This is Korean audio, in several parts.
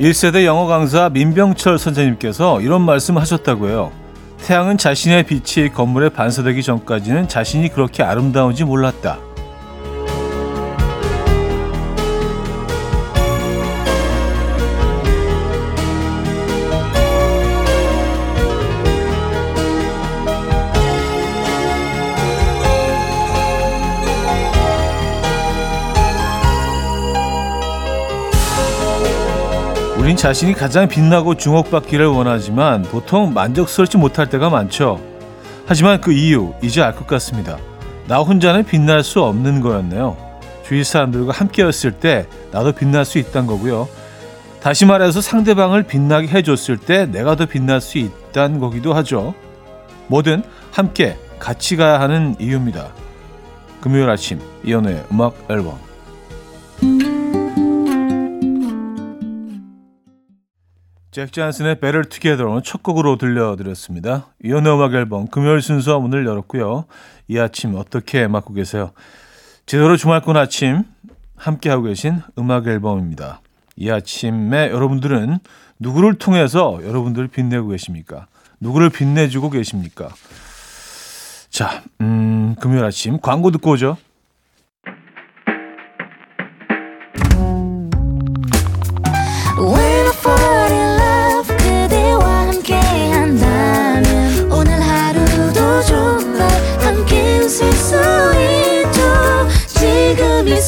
1세대 영어 강사 민병철 선생님께서 이런 말씀 하셨다고 해요. 태양은 자신의 빛이 건물에 반사되기 전까지는 자신이 그렇게 아름다운지 몰랐다. 우린 자신이 가장 빛나고 주목받기를 원하지만 보통 만족스럽지 못할 때가 많죠. 하지만 그 이유 이제 알 것 같습니다. 나 혼자는 빛날 수 없는 거였네요. 주위 사람들과 함께였을 때 나도 빛날 수 있다는 거고요. 다시 말해서 상대방을 빛나게 해줬을 때 내가 더 빛날 수 있다는 거기도 하죠. 뭐든 함께 같이 가야 하는 이유입니다. 금요일 아침 이연우의 음악 앨범 잭 잔슨의 Better Together 첫 곡으로 들려드렸습니다. 이연의 음악 앨범 금요일 순서 문을 열었고요. 이 아침 어떻게 맞고 계세요? 제대로 주말권 아침 함께하고 계신 음악 앨범입니다. 이 아침에 여러분들은 누구를 통해서 여러분들을 빛내고 계십니까? 누구를 빛내주고 계십니까? 자, 음, 금요일 아침 광고 듣고 오죠.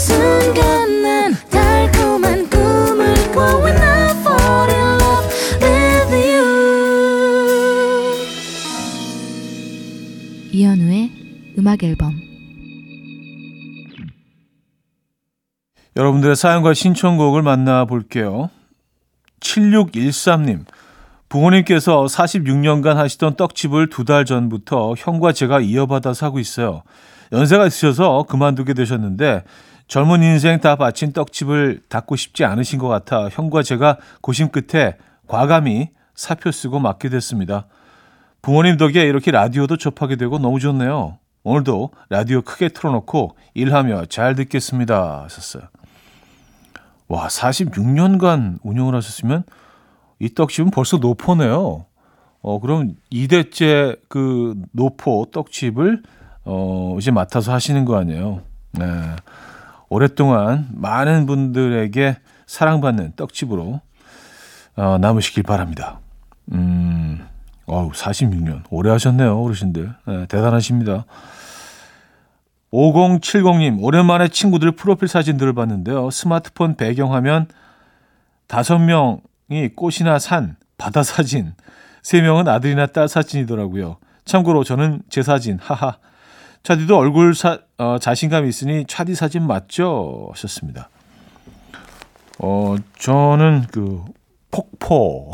순간 앨범 여러분들의 사연과 신청곡을 만나볼게요. 7613님. 부모님께서 46년간 하시던 떡집을 두 달 전부터 형과 제가 이어받아 사고 있어요. 연세가 있으셔서 그만두게 되셨는데 젊은 인생 다 바친 떡집을 닫고 싶지 않으신 것 같아 형과 제가 고심 끝에 과감히 사표 쓰고 맡게 됐습니다. 부모님 덕에 이렇게 라디오도 접하게 되고 너무 좋네요. 오늘도 라디오 크게 틀어놓고 일하며 잘 듣겠습니다. 하셨어요. 와, 46년간 운영을 하셨으면 이 떡집은 벌써 노포네요. 어, 그럼 2대째 그 노포 떡집을 어, 이제 맡아서 하시는 거 아니에요. 네. 오랫동안 많은 분들에게 사랑받는 떡집으로 어, 남으시길 바랍니다. 음, 어우, 46년. 오래 하셨네요, 어르신들. 네, 대단하십니다. 5070님, 오랜만에 친구들 프로필 사진들을 봤는데요. 스마트폰 배경화면 5명이 꽃이나 산, 바다 사진, 3명은 아들이나 딸 사진이더라고요. 참고로 저는 제 사진, 하하. 차디도 얼굴 사, 어, 자신감 있으니 차디 사진 맞죠? 하셨습니다. 어, 저는 그, 폭포.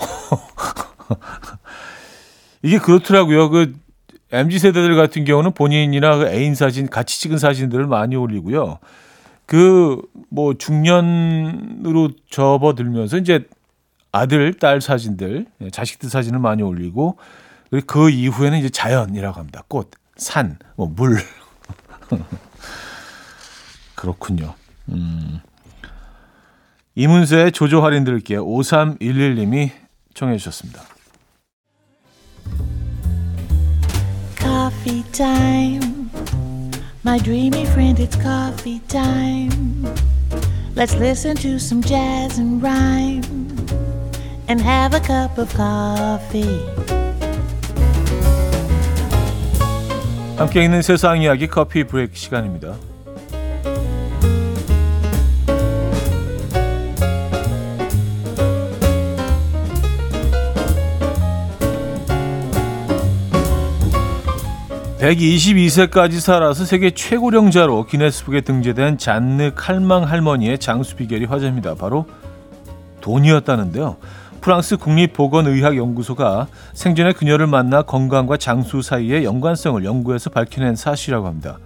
이게 그렇더라고요. 그, MZ 세대들 같은 경우는 본인이나 그 애인 사진 같이 찍은 사진들을 많이 올리고요. 그 뭐 중년으로 접어들면서 이제 아들, 딸 사진들, 예, 자식들 사진을 많이 올리고 그리고 그 이후에는 이제 자연이라고 합니다. 꽃, 산, 뭐 물. 그렇군요. 음. 이문세의 조조 할인 들을게요. 5311님이 청해 주셨습니다. Coffee time. My dreamy friend, it's coffee time. Let's listen to some jazz and rhyme and have a cup of coffee. 함께 있는 세상 이야기 커피 브레이크 시간입니다. (122세까지) 살아서 세계 최고령자로 기네스북에 등재된 잔느 칼망 할머니의 장수 비결이 화제입니다. 바로 돈이었다는데요. 프랑스 국립보건의학연구소가 생전에 그녀를 만나 건강과 장수 사이의 연관성을 연구해서 밝혀낸 사실이라고 합니다.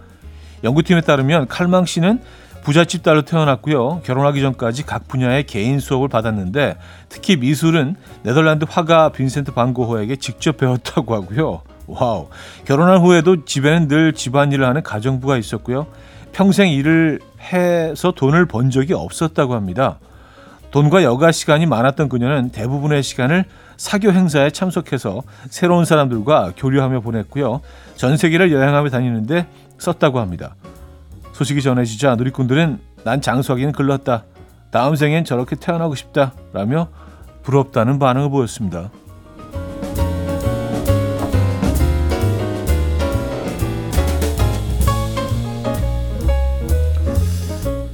연구팀에 따르면 칼망 씨는 부잣집 딸로 태어났고요. 결혼하기 전까지 각 분야의 개인 수업을 받았는데 특히 미술은 네덜란드 화가 빈센트 반 고흐에게 직접 배웠다고 하고요. 와우. 결혼한 후에도 집에는 늘 집안일을 하는 가정부가 있었고요. 평생 일을 해서 돈을 번 적이 없었다고 합니다. 돈과 여가 시간이 많았던 그녀는 대부분의 시간을 사교 행사에 참석해서 새로운 사람들과 교류하며 보냈고요. 전 세계를 여행하며 다니는데 썼다고 합니다. 소식이 전해지자 누리꾼들은 난 장수하기는 글렀다. 다음 생엔 저렇게 태어나고 싶다. 라며 부럽다는 반응을 보였습니다.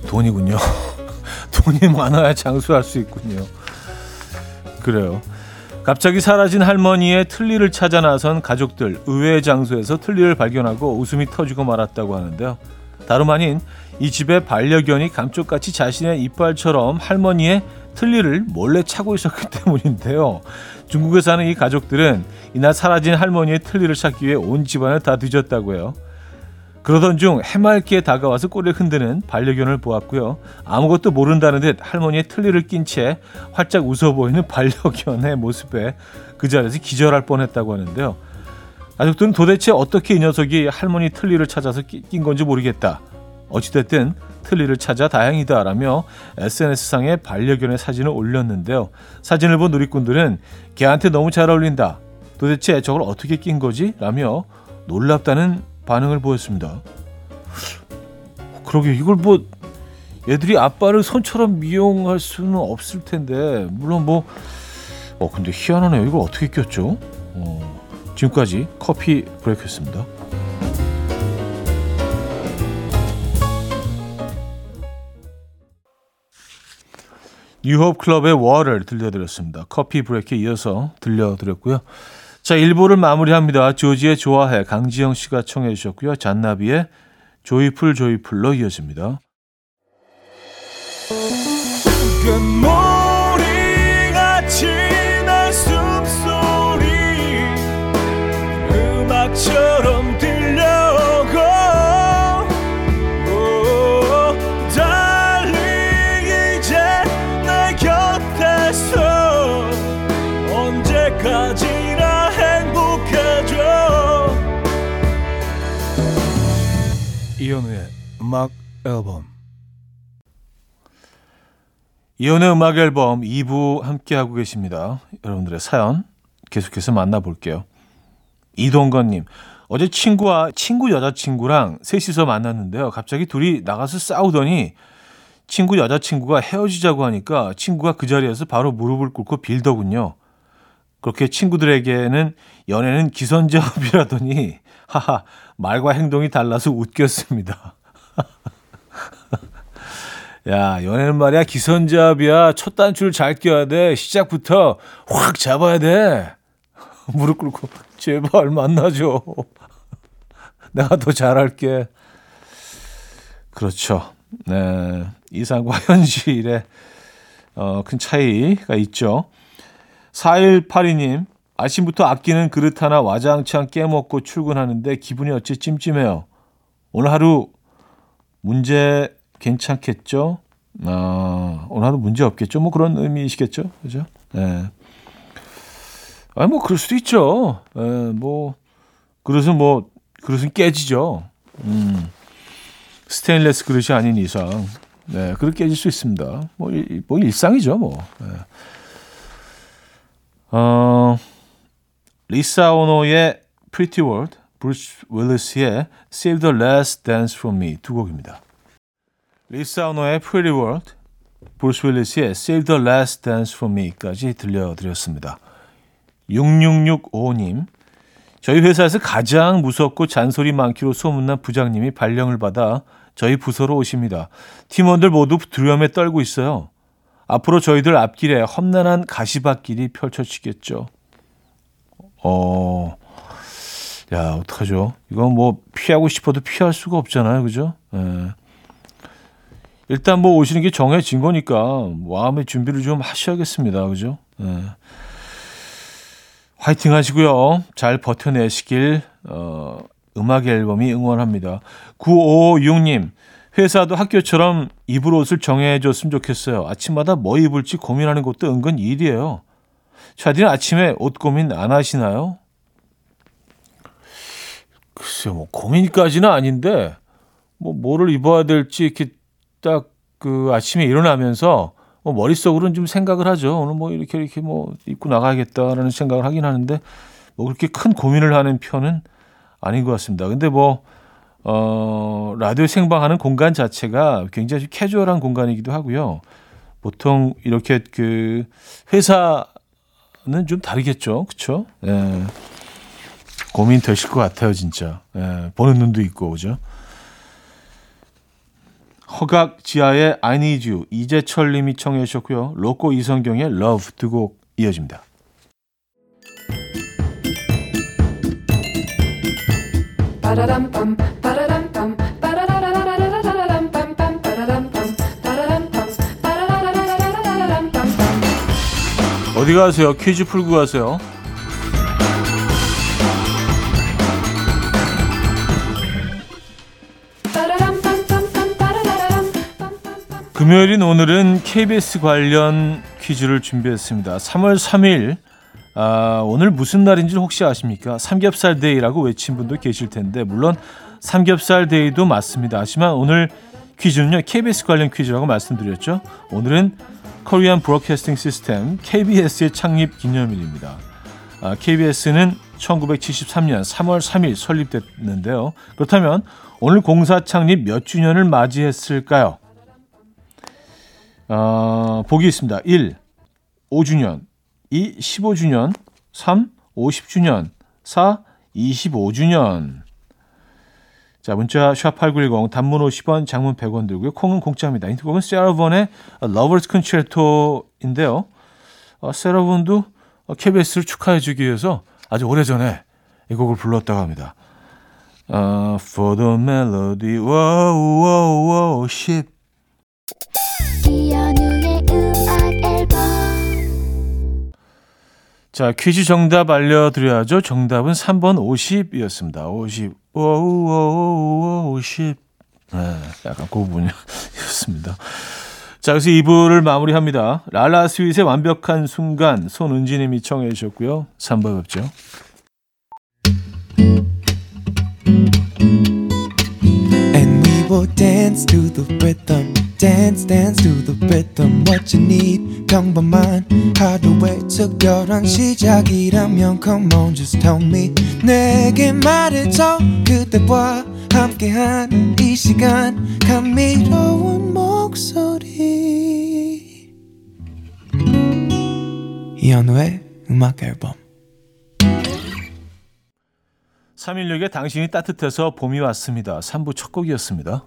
돈이군요. 돈이 많아야 장수할 수 있군요. 그래요. 갑자기 사라진 할머니의 틀니를 찾아 나선 가족들 의외의 장소에서 틀니를 발견하고 웃음이 터지고 말았다고 하는데요. 다름 아닌 이 집의 반려견이 감쪽같이 자신의 이빨처럼 할머니의 틀니를 몰래 차고 있었기 때문인데요. 중국에 사는 이 가족들은 이날 사라진 할머니의 틀니를 찾기 위해 온 집안을 다 뒤졌다고 해요. 그러던 중 해맑게 다가와서 꼬리를 흔드는 반려견을 보았고요. 아무것도 모른다는 듯 할머니의 틀니를 낀 채 활짝 웃어 보이는 반려견의 모습에 그 자리에서 기절할 뻔했다고 하는데요. 가족들은 도대체 어떻게 이 녀석이 할머니 틀니를 찾아서 끼- 낀 건지 모르겠다. 어찌됐든 틀니를 찾아 다행이다라며 SNS상에 반려견의 사진을 올렸는데요. 사진을 본 누리꾼들은 걔한테 너무 잘 어울린다. 도대체 저걸 어떻게 낀 거지? 라며 놀랍다는 반응을 보였습니다. 그러게 이걸 뭐 얘들이 아빠를 손처럼 미용할 수는 없을 텐데 물론 뭐 어 근데 희한하네요. 이걸 어떻게 꼈죠? 어, 지금까지 커피 브레이크였습니다. 뉴홉 클럽의 워를 들려드렸습니다. 커피 브레이크에 이어서 들려드렸고요. 자, 1부를 마무리합니다. 조지의 좋아해 강지영 씨가 청해 주셨고요. 잔나비의 조이풀 조이풀로 이어집니다. 음악 앨범 이혼의 음악 앨범 2부 함께하고 계십니다. 여러분들의 사연 계속해서 만나볼게요. 이동건님, 어제 친구와 친구 여자친구랑 셋이서 만났는데요. 갑자기 둘이 나가서 싸우더니 친구 여자친구가 헤어지자고 하니까 친구가 그 자리에서 바로 무릎을 꿇고 빌더군요. 그렇게 친구들에게는 연애는 기선제압이라더니 하하 말과 행동이 달라서 웃겼습니다. 야, 연애는 말이야 기선제압이야. 첫 단추를 잘 껴야 돼. 시작부터 확 잡아야 돼. 무릎 꿇고 제발 만나줘. 내가 더 잘할게. 그렇죠. 네, 이상과 현실의 어, 큰 차이가 있죠. 4182님, 아침부터 아끼는 그릇 하나 와장창 깨먹고 출근하는데 기분이 어찌 찜찜해요. 오늘 하루 문제 괜찮겠죠? 아, 오늘 하루 문제 없겠죠? 뭐 그런 의미이시겠죠? 그죠? 네. 아니, 뭐, 그럴 수도 있죠. 예, 뭐, 그릇은 뭐, 그릇은 깨지죠. 음, 스테인레스 그릇이 아닌 이상. 네, 그릇 깨질 수 있습니다. 뭐, 일, 뭐 일상이죠, 뭐. 예. 어, 리사 오노의 Pretty World, 브루스 윌리스의 Save the Last Dance for Me 두 곡입니다. 리사 오노의 Pretty World, 브루스 윌리스의 Save the Last Dance for Me까지 들려드렸습니다. 6665님, 저희 회사에서 가장 무섭고 잔소리 많기로 소문난 부장님이 발령을 받아 저희 부서로 오십니다. 팀원들 모두 두려움에 떨고 있어요. 앞으로 저희들 앞길에 험난한 가시밭길이 펼쳐지겠죠. 어, 야, 어떡하죠? 이건 뭐 피하고 싶어도 피할 수가 없잖아요. 그죠? 예. 일단 뭐 오시는 게 정해진 거니까 마음의 준비를 좀 하셔야겠습니다. 그죠? 예. 화이팅 하시고요. 잘 버텨내시길 어, 음악 앨범이 응원합니다. 9556님 회사도 학교처럼 입을 옷을 정해줬으면 좋겠어요. 아침마다 뭐 입을지 고민하는 것도 은근 일이에요. 차디는 아침에 옷 고민 안 하시나요? 글쎄요, 뭐 고민까지는 아닌데 뭐 뭐를 입어야 될지 이렇게 딱 그 아침에 일어나면서 어, 머릿속으로는 좀 생각을 하죠. 오늘 뭐 이렇게 이렇게 뭐 입고 나가야겠다라는 생각을 하긴 하는데 뭐 그렇게 큰 고민을 하는 편은 아닌 것 같습니다. 근데 뭐 어, 라디오 생방하는 공간 자체가 굉장히 캐주얼한 공간이기도 하고요. 보통 이렇게 그 회사는 좀 다르겠죠. 그렇죠? 예. 고민 되실 것 같아요, 진짜. 예, 보는 눈도 있고, 그죠? 허각 지하의 I Need You, 이재철 님이 청해 주셨고요. 로꼬 이성경의 Love 두 곡 이어집니다. 어디 가세요? 퀴즈 풀고 가세요. 금요일인 오늘은 KBS 관련 퀴즈를 준비했습니다. 3월 3일 아, 오늘 무슨 날인지 혹시 아십니까? 삼겹살 데이라고 외친 분도 계실 텐데 물론 삼겹살 데이도 맞습니다. 하지만 오늘 퀴즈는요. KBS 관련 퀴즈라고 말씀드렸죠. 오늘은 코리안 브로드캐스팅 시스템 KBS의 창립 기념일입니다. 아, KBS는 1973년 3월 3일 설립됐는데요. 그렇다면 오늘 공사 창립 몇 주년을 맞이했을까요? 어, 보기 있습니다. 1. 5주년 2. 15주년 3. 50주년 4. 25주년 자 문자 샵8910 단문 50원 장문 100원 들고요. 콩은 공짜입니다. 인트곡은 세라본의 Lover's Concerto인데요. 어, 사라 본도 KBS를 축하해 주기 위해서 아주 오래전에 이 곡을 불렀다고 합니다. 어, For the melody, wow, wow, wow, ship. 자, 퀴즈 정답 알려드려야죠. 정답은 3번 50이었습니다. 50. 오오오오 50. 네, 약간 그 부분이었습니다. 자, 그래서 2부를 마무리합니다. 랄라 스윗의 완벽한 순간 손은지님이 청해 주셨고요. 3번 뵙죠. And we will dance to the rhythm. Dance, dance to the rhythm. What you need, 평범한 하루의 특별한 시작이라면 Come on, just tell me. 내게 말해줘. 그대와 함께한 이 시간. 감미로운 목소리. 이현우의 음악 앨범. 316에 당신이 따뜻해서 봄이 왔습니다. 3부 첫 곡이었습니다.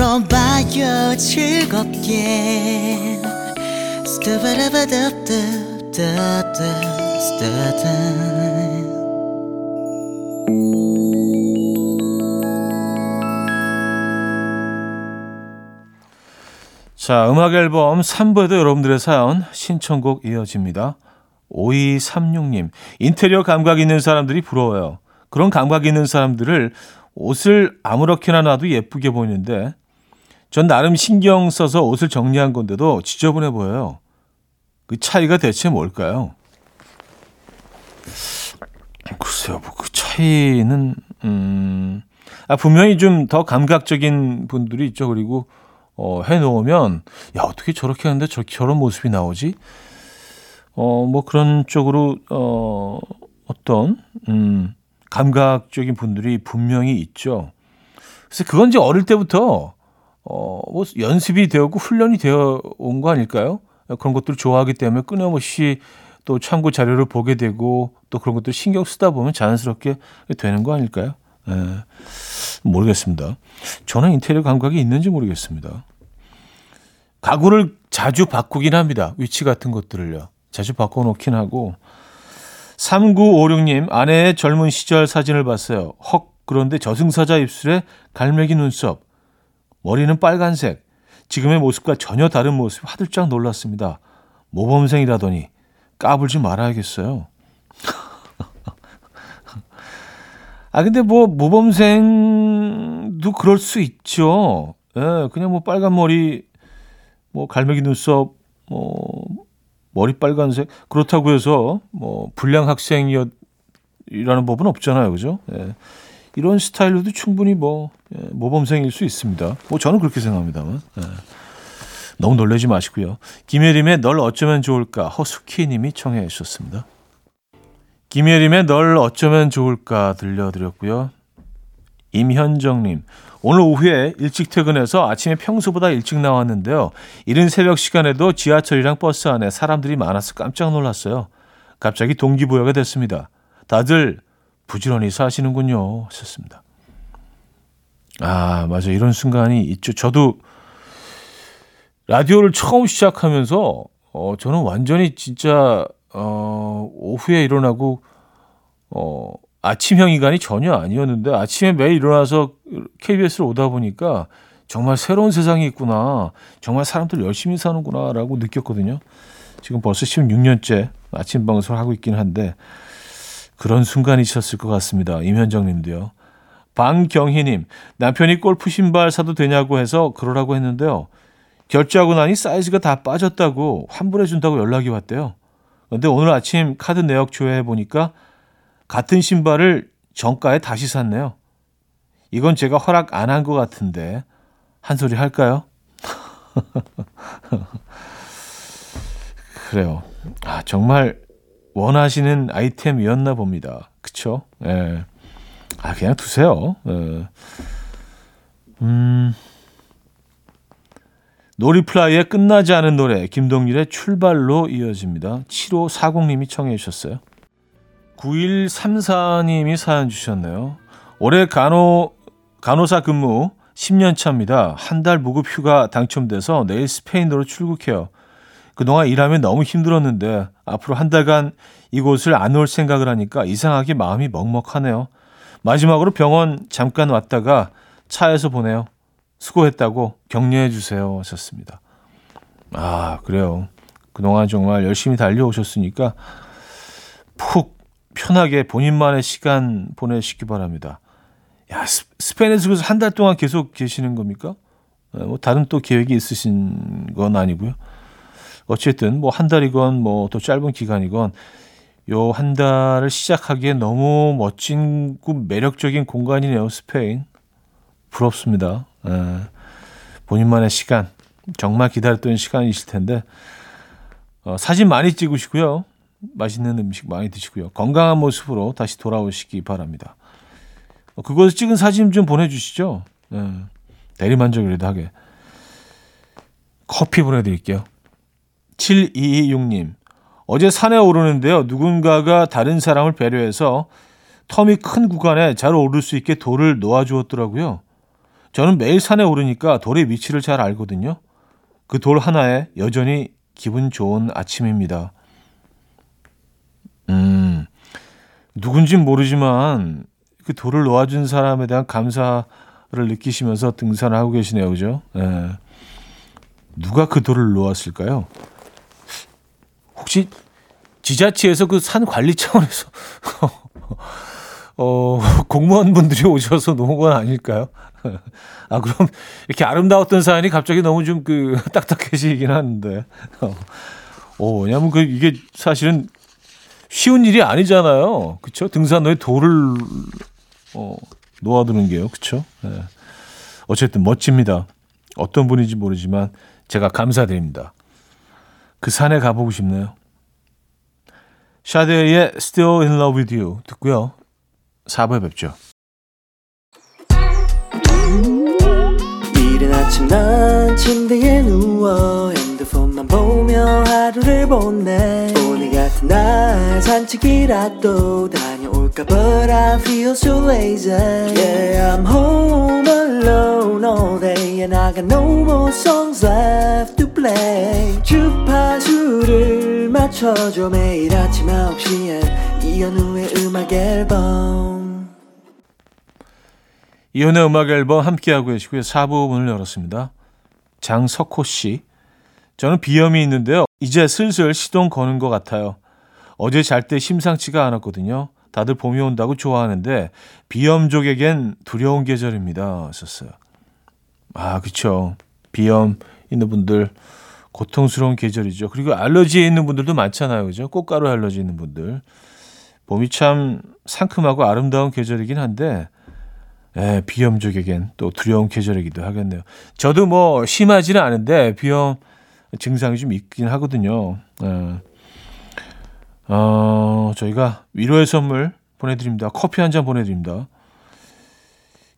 들어봐요 즐겁게 스타바라바답답답답 자, 음악 앨범 3부에도 여러분들의 사연 신청곡 이어집니다. 5236님, 인테리어 감각 있는 사람들이 부러워요. 그런 감각 있는 사람들을 옷을 아무렇게나 놔도 예쁘게 보이는데, 전 나름 신경 써서 옷을 정리한 건데도 지저분해 보여요. 그 차이가 대체 뭘까요? 글쎄요, 뭐 그 차이는, 음, 아, 분명히 좀 더 감각적인 분들이 있죠. 그리고, 어, 해놓으면, 야, 어떻게 저렇게 하는데 저, 저런 모습이 나오지? 어, 뭐 그런 쪽으로, 어, 어떤, 음, 감각적인 분들이 분명히 있죠. 그래서 그건 이제 어릴 때부터, 어, 뭐 연습이 되었고 훈련이 되어 온 거 아닐까요? 그런 것들을 좋아하기 때문에 끊임없이 또 참고 자료를 보게 되고 또 그런 것들 신경 쓰다 보면 자연스럽게 되는 거 아닐까요? 예, 모르겠습니다. 저는 인테리어 감각이 있는지 모르겠습니다. 가구를 자주 바꾸긴 합니다. 위치 같은 것들을요. 자주 바꿔놓긴 하고 3956님 아내의 젊은 시절 사진을 봤어요. 헉 그런데 저승사자 입술에 갈매기 눈썹 머리는 빨간색 지금의 모습과 전혀 다른 모습 화들짝 놀랐습니다. 모범생이라더니 까불지 말아야겠어요. 아 근데 뭐 모범생도 그럴 수 있죠. 예, 그냥 뭐 빨간 머리, 뭐 갈매기 눈썹, 뭐 머리 빨간색 그렇다고 해서 뭐 불량 학생이라는 법은 없잖아요, 그죠? 예. 이런 스타일로도 충분히 뭐 예, 모범생일 수 있습니다. 뭐 저는 그렇게 생각합니다만. 예. 너무 놀라지 마시고요. 김예림의 널 어쩌면 좋을까 허수키님이 청해 주셨습니다. 김예림의 널 어쩌면 좋을까 들려드렸고요. 임현정님 오늘 오후에 일찍 퇴근해서 아침에 평소보다 일찍 나왔는데요. 이른 새벽 시간에도 지하철이랑 버스 안에 사람들이 많아서 깜짝 놀랐어요. 갑자기 동기부여가 됐습니다. 다들 부지런히 사시는군요. 하셨습니다. 아, 맞아. 이런 순간이 있죠. 저도 라디오를 처음 시작하면서 어 저는 완전히 진짜 어 오후에 일어나고 어 아침형 인간이 전혀 아니었는데 아침에 매일 일어나서 KBS를 오다 보니까 정말 새로운 세상이 있구나. 정말 사람들 열심히 사는구나라고 느꼈거든요. 지금 벌써 16년째 아침 방송을 하고 있긴 한데 그런 순간이 있었을 것 같습니다. 임현정 님도요. 방경희 님, 남편이 골프 신발 사도 되냐고 해서 그러라고 했는데요. 결제하고 나니 사이즈가 다 빠졌다고 환불해 준다고 연락이 왔대요. 근데 오늘 아침 카드 내역 조회해 보니까 같은 신발을 정가에 다시 샀네요. 이건 제가 허락 안 한 것 같은데 한 소리 할까요? 그래요. 아, 정말 원하시는 아이템이었나 봅니다. 그쵸? 예. 아, 그냥 두세요. 예. 음. 노리플라이의 끝나지 않은 노래, 김동률의 출발로 이어집니다. 7540님이 청해 주셨어요. 9134님이 사연 주셨네요. 올해 간호, 간호사 근무 10년 차입니다. 한 달 무급 휴가 당첨돼서 내일 스페인으로 출국해요. 그동안 일하면 너무 힘들었는데 앞으로 한 달간 이곳을 안 올 생각을 하니까 이상하게 마음이 먹먹하네요. 마지막으로 병원 잠깐 왔다가 차에서 보내요. 수고했다고 격려해 주세요 하셨습니다. 아 그래요. 그동안 정말 열심히 달려오셨으니까 푹 편하게 본인만의 시간 보내시기 바랍니다. 야 스, 스페인에서 한 달 동안 계속 계시는 겁니까? 네, 뭐 다른 또 계획이 있으신 건 아니고요. 어쨌든 뭐 한 달이건 뭐 또 짧은 기간이건 요 한 달을 시작하기에 너무 멋진 매력적인 공간이네요 스페인 부럽습니다. 에, 본인만의 시간 정말 기다렸던 시간이실 텐데 어, 사진 많이 찍으시고요 맛있는 음식 많이 드시고요 건강한 모습으로 다시 돌아오시기 바랍니다. 어, 그곳에 찍은 사진 좀 보내주시죠. 에, 대리만족이라도 하게 커피 보내드릴게요. 7226님 어제 산에 오르는데요. 누군가가 다른 사람을 배려해서 텀이 큰 구간에 잘 오를 수 있게 돌을 놓아주었더라고요. 저는 매일 산에 오르니까 돌의 위치를 잘 알거든요. 그 돌 하나에 여전히 기분 좋은 아침입니다. 음, 누군진 모르지만 그 돌을 놓아준 사람에 대한 감사를 느끼시면서 등산을 하고 계시네요. 그죠? 예. 누가 그 돌을 놓았을까요? 혹시 지자체에서 그 산 관리 차원에서 어, 공무원분들이 오셔서 놓은 건 아닐까요? 아, 그럼 이렇게 아름다웠던 사연이 갑자기 너무 좀 그 딱딱해지긴 하는데. 어, 왜냐면 그 이게 사실은 쉬운 일이 아니잖아요. 그쵸? 등산로에 돌을 어, 놓아두는 게요. 그쵸? 네. 어쨌든 멋집니다. 어떤 분인지 모르지만 제가 감사드립니다. 그 산에 가보고 싶네요. 샤데의 Still in Love with You 듣고요. 4부에 뵙죠. 이른 아침 난 침대에 누워 핸드폰만 보며 하루를 보내 오늘 같은 날 산책이라도 다 녀올까 But I feel so lazy Yeah I'm home alone all day And I got no more songs left to play 주파수를 맞춰줘 매일 아침 9시에 이현우의 음악 앨범 이혼의 음악 앨범 함께하고 계시고요. 4부 문을 열었습니다. 장석호 씨. 저는 비염이 있는데요. 이제 슬슬 시동 거는 것 같아요. 어제 잘 때 심상치가 않았거든요. 다들 봄이 온다고 좋아하는데 비염족에겐 두려운 계절입니다. 하셨어요. 아, 그쵸. 비염 있는 분들 고통스러운 계절이죠. 그리고 알러지에 있는 분들도 많잖아요. 그죠? 꽃가루 알러지 있는 분들. 봄이 참 상큼하고 아름다운 계절이긴 한데 예, 비염족에겐 또 두려운 계절이기도 하겠네요. 저도 뭐 심하지는 않은데 비염 증상이 좀 있긴 하거든요. 예. 어, 저희가 위로의 선물 보내드립니다. 커피 한 잔 보내드립니다.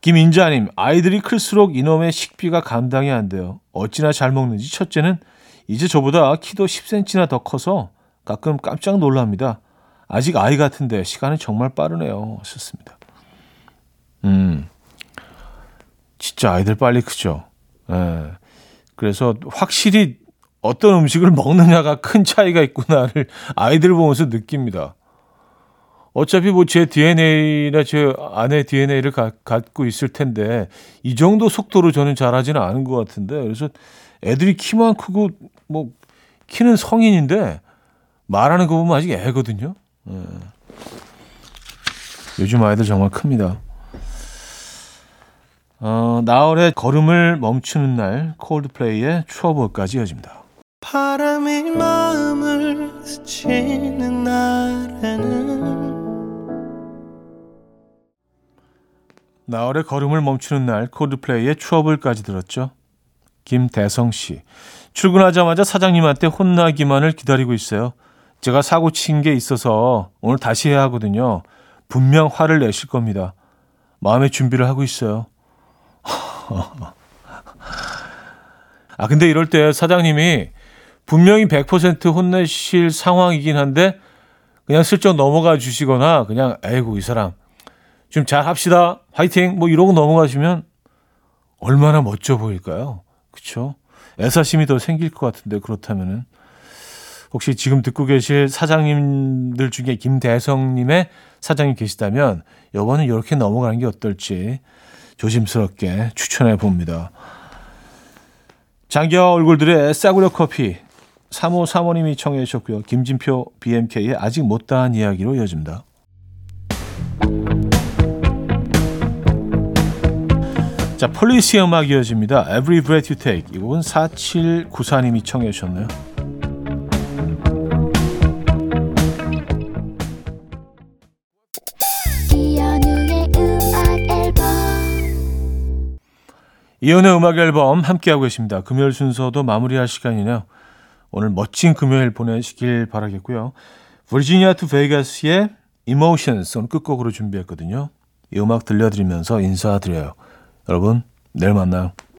김인자님, 아이들이 클수록 이놈의 식비가 감당이 안 돼요. 어찌나 잘 먹는지 첫째는 이제 저보다 키도 10cm나 더 커서 가끔 깜짝 놀랍니다. 아직 아이 같은데 시간은 정말 빠르네요. 하셨습니다. 음, 진짜 아이들 빨리 크죠. 예. 그래서 확실히 어떤 음식을 먹느냐가 큰 차이가 있구나를 아이들 보면서 느낍니다. 어차피 뭐 제 DNA나 제 아내 DNA를 가, 갖고 있을 텐데 이 정도 속도로 저는 잘하지는 않은 것 같은데 그래서 애들이 키만 크고 뭐 키는 성인인데 말하는 거 보면 아직 애거든요. 예. 요즘 아이들 정말 큽니다. 어, 나월의 걸음을 멈추는 날 콜드플레이의 추어볼까지 이어집니다. 바람이 마음을 스치는 날에는 나월의 걸음을 멈추는 날 콜드플레이의 추어볼까지 들었죠. 김대성 씨. 출근하자마자 사장님한테 혼나기만을 기다리고 있어요. 제가 사고 친 게 있어서 오늘 다시 해야 하거든요. 분명 화를 내실 겁니다. 마음의 준비를 하고 있어요. 아, 근데 이럴 때 사장님이 분명히 100% 혼내실 상황이긴 한데 그냥 슬쩍 넘어가 주시거나 그냥 에이구 이 사람 좀 잘 합시다 화이팅 뭐 이러고 넘어가시면 얼마나 멋져 보일까요? 그렇죠? 애사심이 더 생길 것 같은데 그렇다면은 혹시 지금 듣고 계실 사장님들 중에 김대성님의 사장님 계시다면 이번은 이렇게 넘어가는 게 어떨지 조심스럽게 추천해 봅니다. 장기화 얼굴들의 싸구려 커피 3호 사모님이 청해 주셨고요. 김진표 BMK의 아직 못다한 이야기로 이어집니다. 자, 폴리시의 음악 이어집니다. Every Breath You Take. 이 곡은 4794님이 청해 주셨네요. 이연의 음악 앨범 함께하고 계십니다. 금요일 순서도 마무리할 시간이네요. 오늘 멋진 금요일 보내시길 바라겠고요. 버지니아 투 베이거스의 Emotions 오늘 끝곡으로 준비했거든요. 이 음악 들려드리면서 인사드려요. 여러분, 내일 만나요.